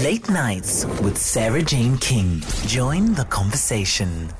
Late nights with Sara Jane King. Join the conversation.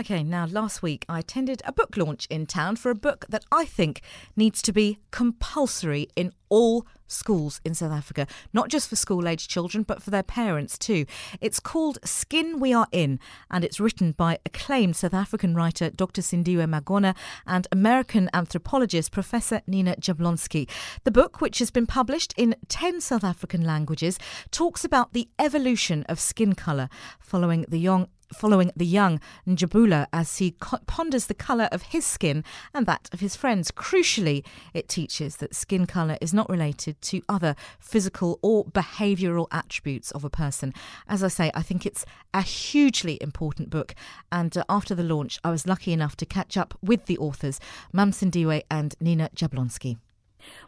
Okay, now last week I attended a book launch in town for a book that I think needs to be compulsory in all schools in South Africa, not just for school aged children, but for their parents too. It's called Skin We Are In, and it's written by acclaimed South African writer Dr. Sindiwe Magona and American anthropologist Professor Nina Jablonski. The book, which has been published in 10 South African languages, talks about the evolution of skin colour following the young following the young Njabula as he ponders the colour of his skin and that of his friends. Crucially, it teaches that skin colour is not related to other physical or behavioural attributes of a person. As I say, I think it's a hugely important book. And uh, after the launch, I was lucky enough to catch up with the authors, Mam Sindiwe and Nina Jablonski.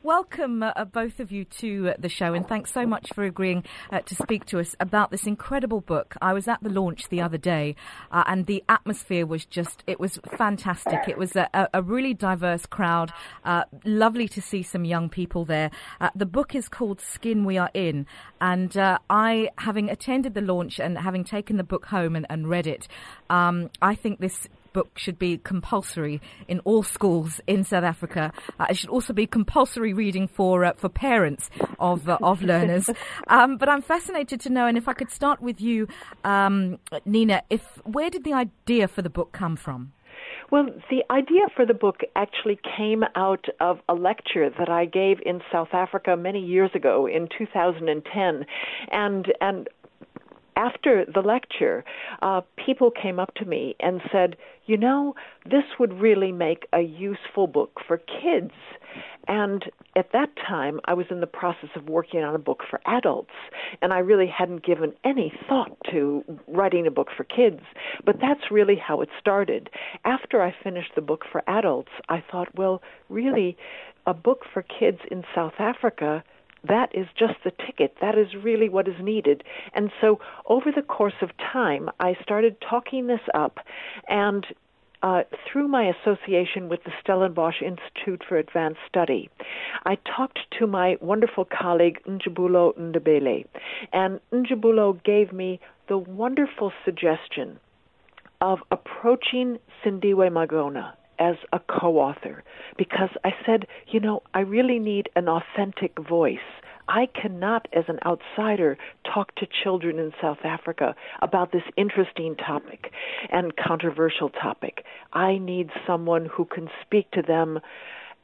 Welcome, uh, both of you, to uh, the show, and thanks so much for agreeing uh, to speak to us about this incredible book. I was at the launch the other day, uh, and the atmosphere was just, it was fantastic. It was a, a really diverse crowd. Uh, lovely to see some young people there. the book is called Skin We Are In, and I, having attended the launch and having taken the book home and, and read it, um, I think this book should be compulsory in all schools in South Africa. Uh, it should also be compulsory reading for uh, for parents of uh, of learners. Um, but I'm fascinated to know, and if I could start with you, um, Nina, if where did the idea for the book come from? Well, the idea for the book actually came out of a lecture that I gave in South Africa many years ago in 2010, and and after the lecture, uh, people came up to me and said, you know, this would really make a useful book for kids. And at that time, I was in the process of working on a book for adults, and I really hadn't given any thought to writing a book for kids. But that's really how it started. After I finished the book for adults, I thought, well, really, a book for kids in South Africa that is just the ticket. That is really what is needed. And so over the course of time, I started talking this up and uh, through my association with the Stellenbosch Institute for Advanced Study, I talked to my wonderful colleague Njabulo Ndebele, and Njabulo gave me the wonderful suggestion of approaching Sindiwe Magona as a co author because I said, you know, I really need an authentic voice. I cannot, as an outsider, talk to children in South Africa about this interesting topic and controversial topic. I need someone who can speak to them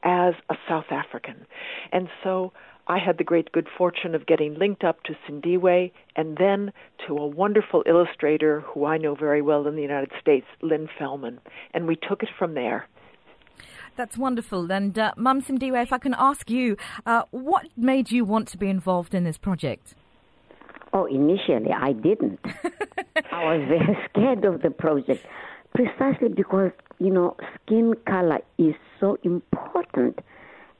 as a South African. And so I had the great good fortune of getting linked up to Sindiwe and then to a wonderful illustrator who I know very well in the United States, Lynn Fellman. And we took it from there. That's wonderful. And uh, Mum Sindiwe, if I can ask you, uh, what made you want to be involved in this project? Oh, initially I didn't. I was very scared of the project precisely because, you know, skin color is so important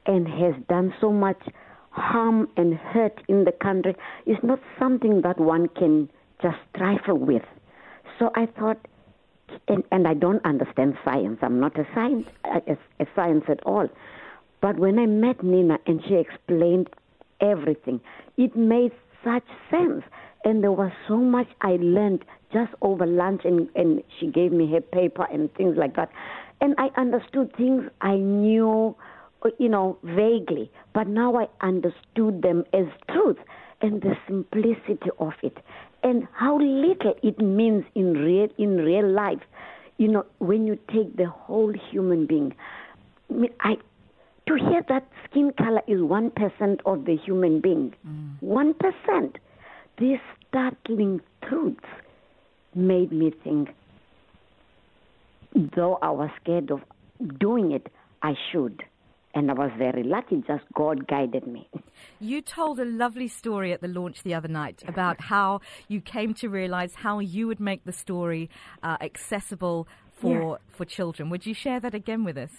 and has done so much harm and hurt in the country. is not something that one can just trifle with. So I thought and, and I don't understand science. I'm not a science a, a science at all. But when I met Nina and she explained everything, it made such sense. And there was so much I learned just over lunch, and, and she gave me her paper and things like that. And I understood things I knew, you know, vaguely, but now I understood them as truth and the simplicity of it and how little it means in real in real life. You know, when you take the whole human being, I to hear that skin color is one percent of the human being, mm. one mm. These startling truths made me think. Though I was scared of doing it, I should and I was very lucky. Just God guided me. You told a lovely story at the launch the other night about how you came to realize how you would make the story uh, accessible for for children. Would you share that again with us?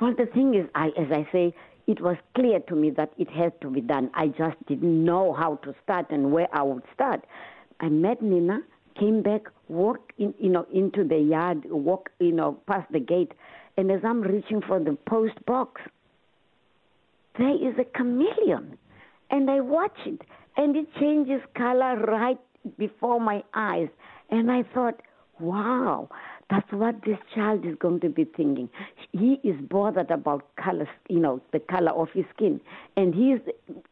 Well, the thing is, I, as I say, it was clear to me that it had to be done. I just didn't know how to start and where I would start. I met Nina, came back, walked in, you know, into the yard, walk, you know, past the gate, and as I'm reaching for the post box, there is a chameleon. And I watch it. and it changes color right before my eyes. And I thought, wow, that's what this child is going to be thinking. He is bothered about color, you know, the color of his skin. And he's,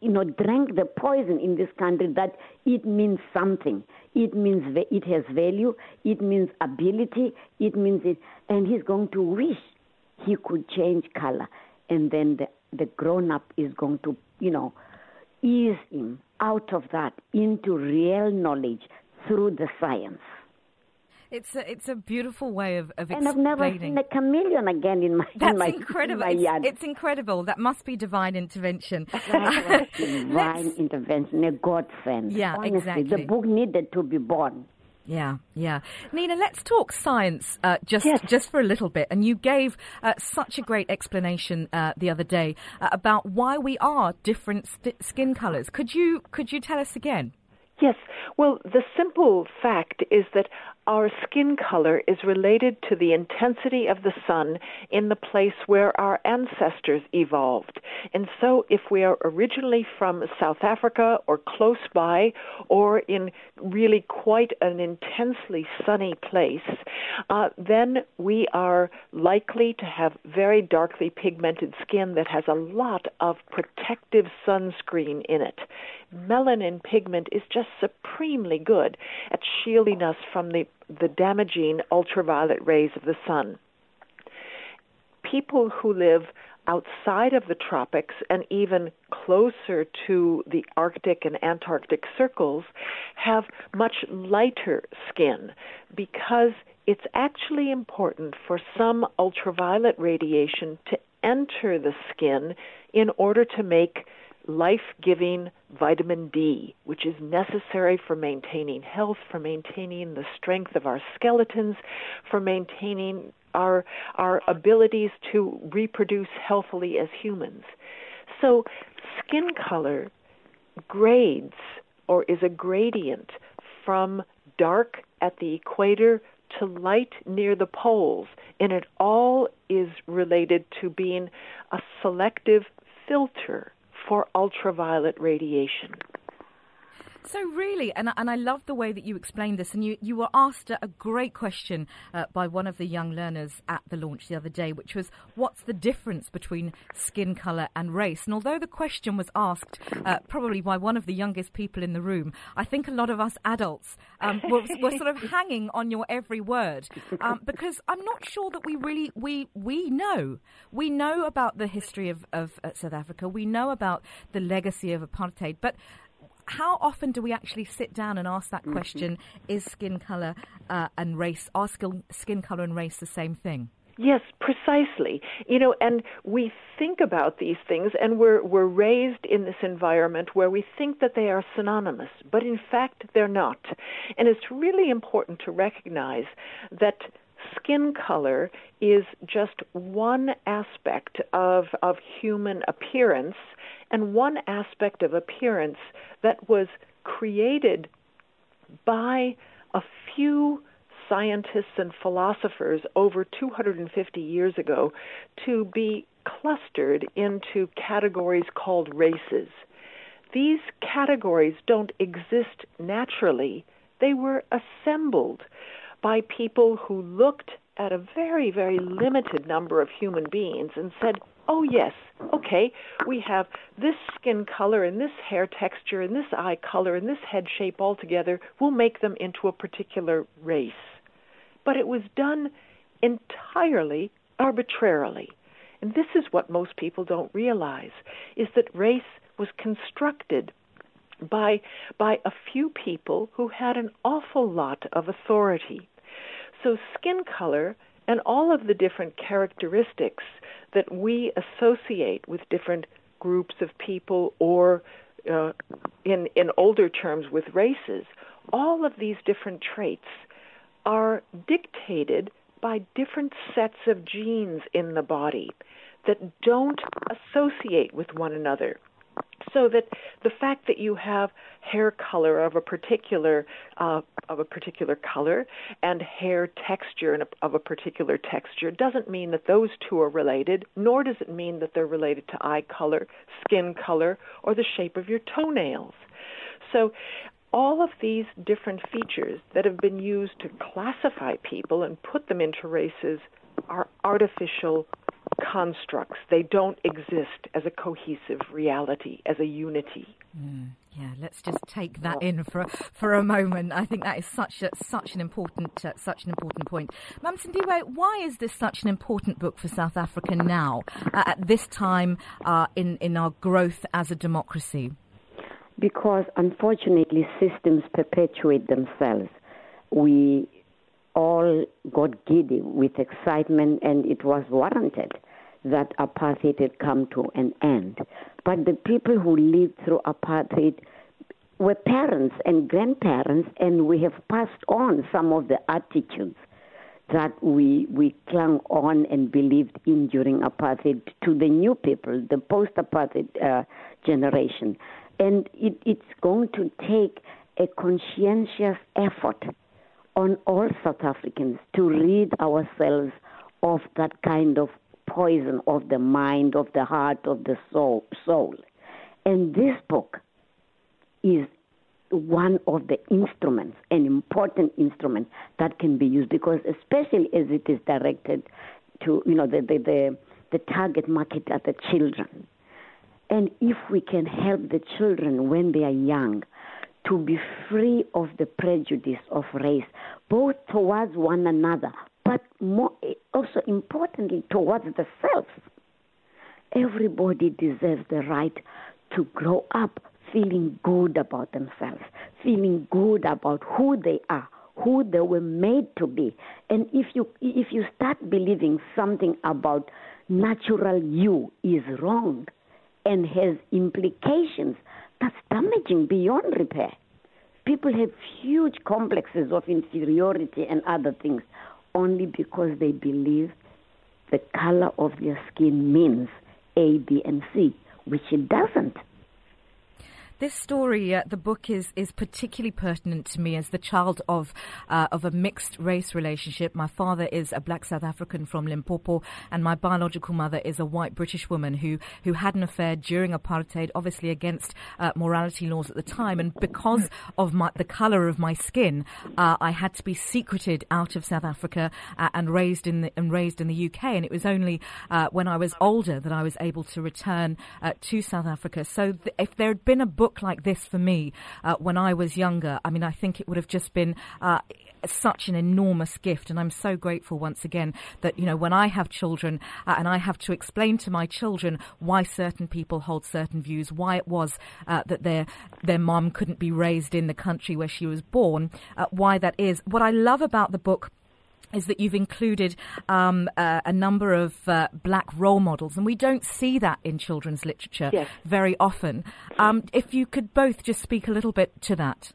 you know, drank the poison in this country that it means something. It means it has value. It means ability. It means it. And he's going to wish he could change color. And then the, the grown up is going to, you know, ease him out of that into real knowledge through the science. It's a it's a beautiful way of, of and explaining. I've never seen a chameleon again in my That's in my, incredible. In my it's, it's incredible. That must be divine intervention. Divine intervention, a godsend. Yeah, Honestly, exactly. The book needed to be born. Yeah, yeah. Nina, let's talk science uh, just Yes. just for a little bit. And you gave uh, such a great explanation uh, the other day uh, about why we are different st- skin colours. Could you could you tell us again? Yes. Well, the simple fact is that our skin color is related to the intensity of the sun in the place where our ancestors evolved. And so, if we are originally from South Africa or close by, or in really quite an intensely sunny place, uh, then we are likely to have very darkly pigmented skin that has a lot of protective sunscreen in it. Melanin pigment is just supremely good at shielding us from the, the damaging ultraviolet rays of the sun. People who live outside of the tropics and even closer to the Arctic and Antarctic circles have much lighter skin because it's actually important for some ultraviolet radiation to enter the skin in order to make life giving vitamin D, which is necessary for maintaining health, for maintaining the strength of our skeletons, for maintaining our, our abilities to reproduce healthily as humans. So, skin color grades or is a gradient from dark at the equator to light near the poles, and it all is related to being a selective filter for ultraviolet radiation. So really, and and I love the way that you explained this, and you, you were asked a great question uh, by one of the young learners at the launch the other day, which was, "What's the difference between skin color and race?" And although the question was asked uh, probably by one of the youngest people in the room, I think a lot of us adults um, were, were sort of hanging on your every word um, because I'm not sure that we really we we know. We know about the history of of uh, South Africa, we know about the legacy of apartheid, but how often do we actually sit down and ask that question is skin color uh, and race are skin, skin color and race the same thing Yes, precisely. You know, and we think about these things and we're we're raised in this environment where we think that they are synonymous, but in fact they're not. And it's really important to recognize that skin color is just one aspect of of human appearance and one aspect of appearance that was created by a few scientists and philosophers over 250 years ago to be clustered into categories called races. These categories don't exist naturally. They were assembled by people who looked at a very, very limited number of human beings and said, oh, yes, okay, we have this skin color and this hair texture and this eye color and this head shape all together. We'll make them into a particular race. But it was done entirely arbitrarily. And this is what most people don't realize is that race was constructed by by a few people who had an awful lot of authority. So skin color and all of the different characteristics that we associate with different groups of people or uh, in in older terms with races, all of these different traits are dictated by different sets of genes in the body that don't associate with one another. So that the fact that you have hair color of a particular uh, of a particular color and hair texture of a particular texture doesn't mean that those two are related, nor does it mean that they're related to eye color, skin color, or the shape of your toenails. so all of these different features that have been used to classify people and put them into races are artificial constructs. They don't exist as a cohesive reality, as a unity. Mm, yeah, let's just take that in for for a moment. I think that is such a, such an important uh, such an important point. Mam Sindiwe, why is this such an important book for South Africa now uh, at this time uh, in in our growth as a democracy? Because unfortunately, systems perpetuate themselves. We all got giddy with excitement, and it was warranted that apartheid had come to an end. But the people who lived through apartheid were parents and grandparents, and we have passed on some of the attitudes that we we clung on and believed in during apartheid to the new people, the post-apartheid uh, generation, and it, it's going to take a conscientious effort on all South Africans to rid ourselves of that kind of poison of the mind, of the heart, of the soul. soul. And this book is one of the instruments, an important instrument that can be used because especially as it is directed to, you know, the, the, the, the target market are the children. And if we can help the children when they are young to be free of the prejudice of race, both towards one another, but more, eh, also importantly towards the self. Everybody deserves the right to grow up feeling good about themselves, feeling good about who they are, who they were made to be. And if you if you start believing something about natural you is wrong and has implications that's damaging beyond repair. People have huge complexes of inferiority and other things only because they believe the color of their skin means A, B, and C, which it doesn't. This story, uh, the book is is particularly pertinent to me as the child of uh, of a mixed race relationship. My father is a black South African from Limpopo, and my biological mother is a white British woman who who had an affair during apartheid, obviously against uh, morality laws at the time. And because of my, the color of my skin, uh, I had to be secreted out of South Africa uh, and raised in the, and raised in the UK. And it was only uh, when I was older that I was able to return to South Africa. So th- if there had been a book book like this for me uh, when I was younger, I mean, I think it would have just been uh, such an enormous gift. And I'm so grateful once again that, you know, when I have children uh, and I have to explain to my children why certain people hold certain views, why it was uh, that their, their mom couldn't be raised in the country where she was born, uh, why that is. What I love about the book is that you've included um, uh, a number of uh, black role models, and we don't see that in children's literature yes. very often. Um, if you could both just speak a little bit to that.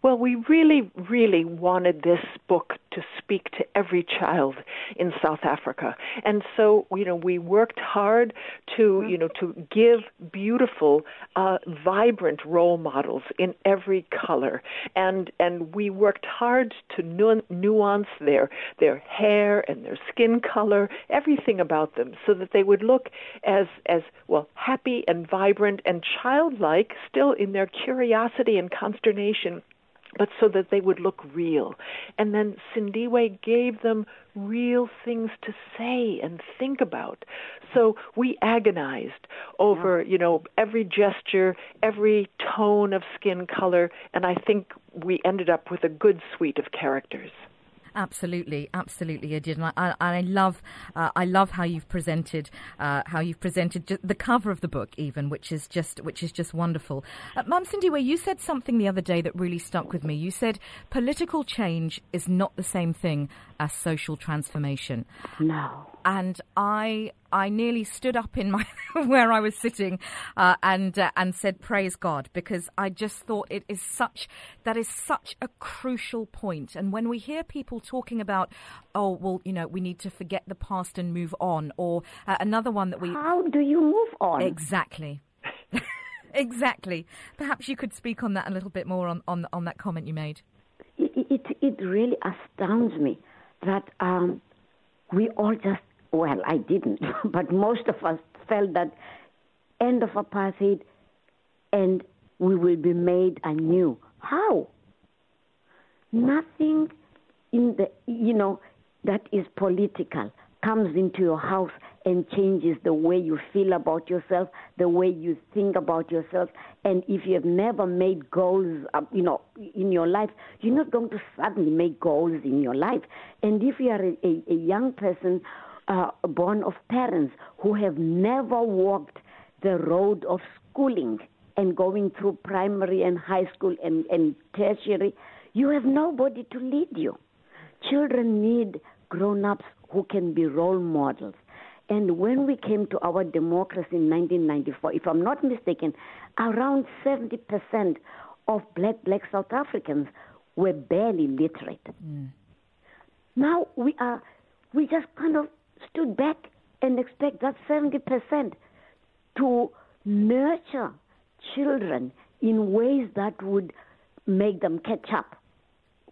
Well, we really, really wanted this book to speak to every child in South Africa. And so, you know, we worked hard to, you know, to give beautiful, uh, vibrant role models in every color. And, and we worked hard to nu- nuance their, their hair and their skin color, everything about them, so that they would look as, as, well, happy and vibrant and childlike, still in their curiosity and consternation but so that they would look real. And then Sindiwe gave them real things to say and think about. So we agonized over, you know, every gesture, every tone of skin color, and I think we ended up with a good suite of characters. Absolutely, absolutely, you did. And I, I love, uh, I love how you've presented, uh, how you've presented the cover of the book, even, which is just, which is just wonderful. Uh, Mum where you said something the other day that really stuck with me. You said political change is not the same thing as social transformation. No. And I I nearly stood up in my where I was sitting uh, and uh, and said praise God because I just thought it is such that is such a crucial point. And when we hear people talking about oh well you know we need to forget the past and move on or uh, another one that we how do you move on exactly. exactly. Perhaps you could speak on that a little bit more on, on, on that comment you made. It, it, it really astounds me that um, we all just, well, I didn't, but most of us felt that end of apartheid and we will be made anew. How? Nothing in the, you know, that is political comes into your house and changes the way you feel about yourself, the way you think about yourself. And if you have never made goals, uh, you know, in your life, you're not going to suddenly make goals in your life. And if you are a, a, a young person uh, born of parents who have never walked the road of schooling and going through primary and high school and, and tertiary, you have nobody to lead you. Children need grown ups who can be role models. And when we came to our democracy in 1994, if I'm not mistaken, around 70% of black black South Africans were barely literate. Mm. Now we are, we just kind of stood back and expect that 70% to nurture children in ways that would make them catch up.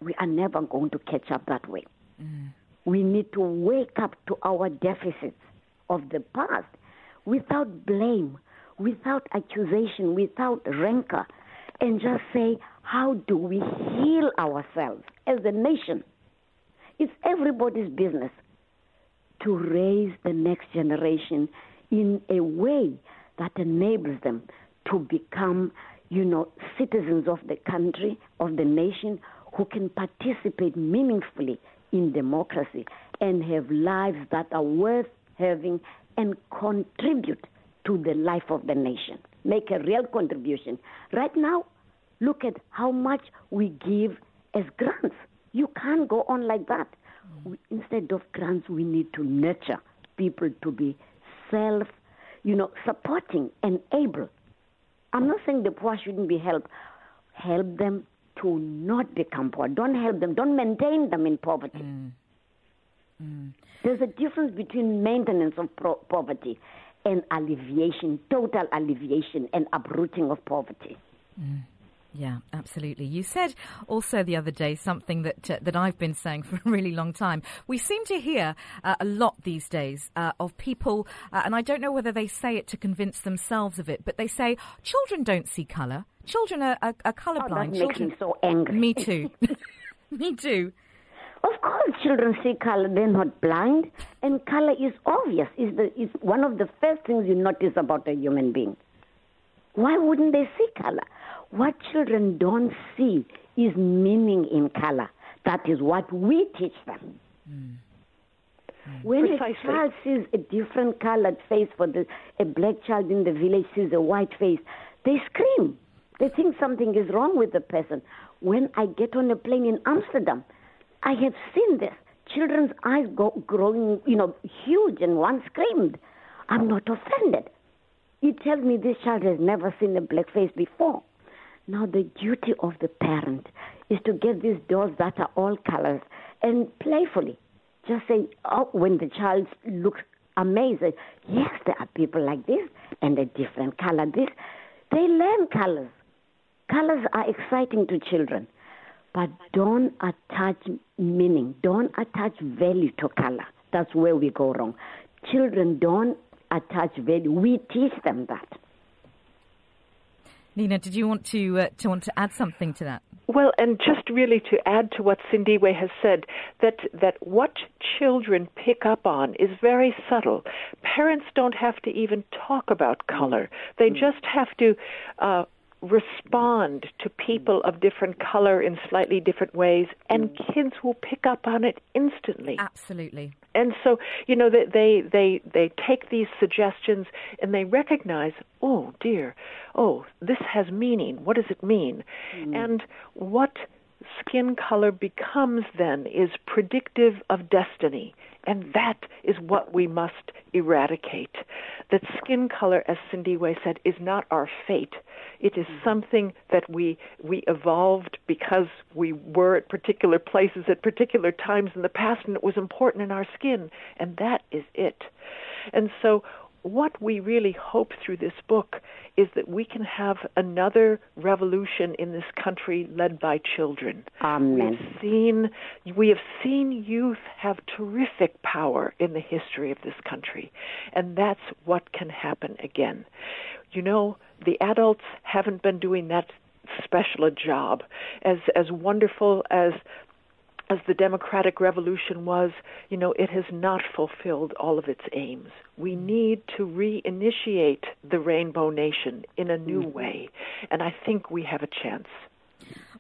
We are never going to catch up that way. Mm. We need to wake up to our deficits of the past without blame, without accusation, without rancor, and just say, how do we heal ourselves as a nation? It's everybody's business to raise the next generation in a way that enables them to become, you know, citizens of the country, of the nation, who can participate meaningfully in democracy and have lives that are worth having and contribute to the life of the nation. Make a real contribution. Right now, look at how much we give as grants. You can't go on like that. We, instead of grants, we need to nurture people to be self, you know, supporting and able. I'm not saying the poor shouldn't be helped. Help them to not become poor. Don't help them. Don't maintain them in poverty. Mm. Mm. There's a difference between maintenance of pro- poverty and alleviation, total alleviation and uprooting of poverty. Mm. Yeah, absolutely. You said also the other day something that uh, that I've been saying for a really long time. We seem to hear uh, a lot these days uh, of people, uh, and I don't know whether they say it to convince themselves of it, but they say children don't see colour. Children are, are, are colourblind. Oh, that makes children... me so angry. Me too. me too. Of course, children see color; they're not blind, and color is obvious. is the is one of the first things you notice about a human being. Why wouldn't they see color? What children don't see is meaning in color. That is what we teach them. Mm. Mm. When Precisely. a child sees a different colored face for the, a black child in the village sees a white face, they scream. They think something is wrong with the person. When I get on a plane in Amsterdam, I have seen this. Children's eyes go growing, you know, huge, and one screamed. I'm not offended. It tells me this child has never seen a black face before. Now, the duty of the parent is to get these dolls that are all colors and playfully just say, oh, when the child looks amazed, yes, there are people like this and a different color. This, they learn colors. Colors are exciting to children, but don't attach meaning, don't attach value to color. That's where we go wrong. Children don't attach value. We teach them that. Nina, did you want to uh, to want to add something to that? Well, and just really to add to what Sindiwe has said, that that what children pick up on is very subtle. Parents don't have to even talk about color; they mm. just have to uh, respond to people of different color in slightly different ways, and mm. kids will pick up on it instantly. Absolutely. And so, you know, they they they, they take these suggestions and they recognize, oh dear, oh this has meaning. What does it mean? Mm. And what skin color becomes then is predictive of destiny. And that is what we must eradicate. That skin color, as Sindiwe said, is not our fate. It is mm-hmm. something that we we evolved because we were at particular places at particular times in the past, and it was important in our skin, and that is it. And so what we really hope through this book is that we can have another revolution in this country led by children. Amen. We've seen we have seen youth have terrific power in the history of this country, and that's what can happen again. you know, the adults haven't been doing that special a job. As as wonderful as as the democratic revolution was, you know, it has not fulfilled all of its aims. We mm-hmm. need to reinitiate the Rainbow Nation in a new mm-hmm. way, and I think we have a chance.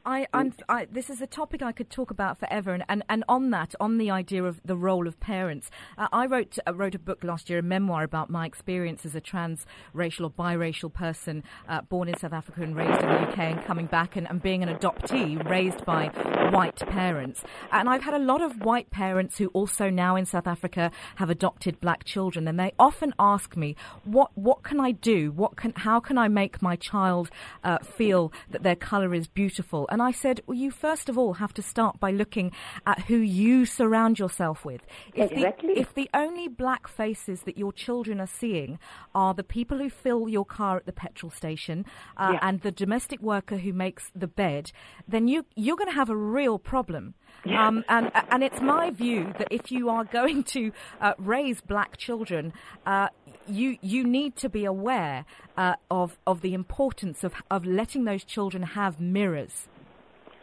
I, I'm, I, this is a topic I could talk about forever, and, and, and on that, on the idea of the role of parents, uh, I wrote uh, wrote a book last year, a memoir about my experience as a transracial or biracial person uh, born in South Africa and raised in the UK, and coming back and, and being an adoptee raised by white parents. And I've had a lot of white parents who also now in South Africa have adopted black children, and they often ask me, "What what can I do? What can how can I make my child uh, feel that their colour is beautiful?" And I said, well, you first of all have to start by looking at who you surround yourself with. If exactly. The, if the only black faces that your children are seeing are the people who fill your car at the petrol station uh, yeah. and the domestic worker who makes the bed, then you, you're going to have a real problem. Yeah. Um, and and it's my view that if you are going to uh, raise black children, uh, you you need to be aware uh, of of the importance of of letting those children have mirrors.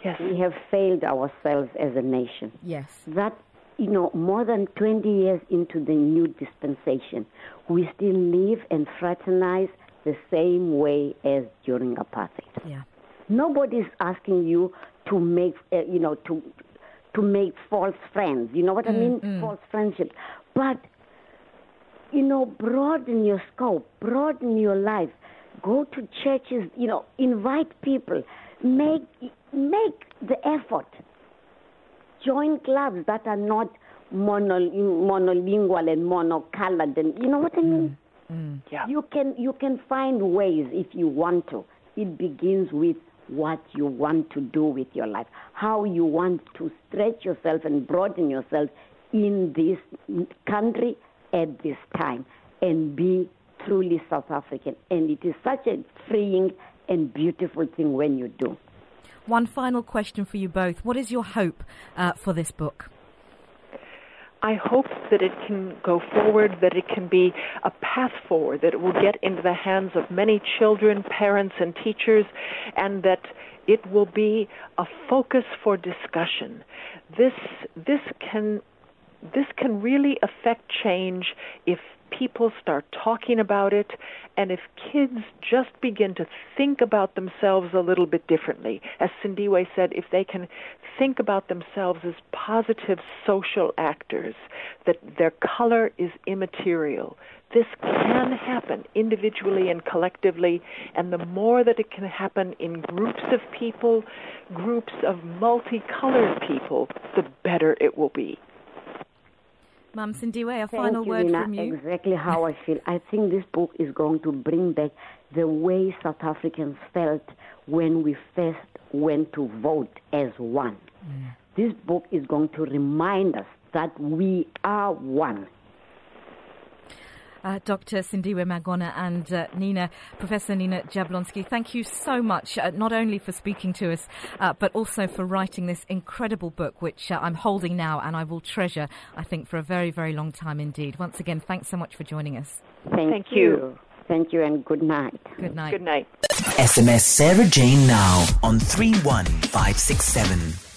Yes. We have failed ourselves as a nation. Yes. That, you know, more than 20 years into the new dispensation, we still live and fraternize the same way as during apartheid. Yeah. Nobody's asking you to make, uh, you know, to to make false friends. You know what mm, I mean? Mm. False friendships. But, you know, broaden your scope, broaden your life. Go to churches, you know, invite people. Make make the effort. Join clubs that are not mono, monolingual and monocolored, and you know what I mean. Mm. Mm. Yeah. You can you can find ways if you want to. It begins with what you want to do with your life, how you want to stretch yourself and broaden yourself in this country at this time, and be truly South African. And it is such a freeing and beautiful thing when you do. One final question for you both. What is your hope uh, for this book? I hope that it can go forward, that it can be a path forward, that it will get into the hands of many children, parents, and teachers, and that it will be a focus for discussion. This this can this can really affect change if people start talking about it, and if kids just begin to think about themselves a little bit differently, as Sindiwe said, if they can think about themselves as positive social actors, that their color is immaterial. This can happen individually and collectively, and the more that it can happen in groups of people, groups of multicolored people, the better it will be. Ma'am Sindiwe, a Thank final you, word Nina. from you. Exactly how I feel. I think this book is going to bring back the way South Africans felt when we first went to vote as one. Mm. This book is going to remind us that we are one uh, Dr. Sindiwe Magona and uh, Nina, Professor Nina Jablonski. Thank you so much, uh, not only for speaking to us, uh, but also for writing this incredible book, which uh, I'm holding now and I will treasure, I think, for a very, very long time indeed. Once again, thanks so much for joining us. Thank, Thank you. you. Thank you and good night. Good night. Good night. SMS Sara Jane now on 31567.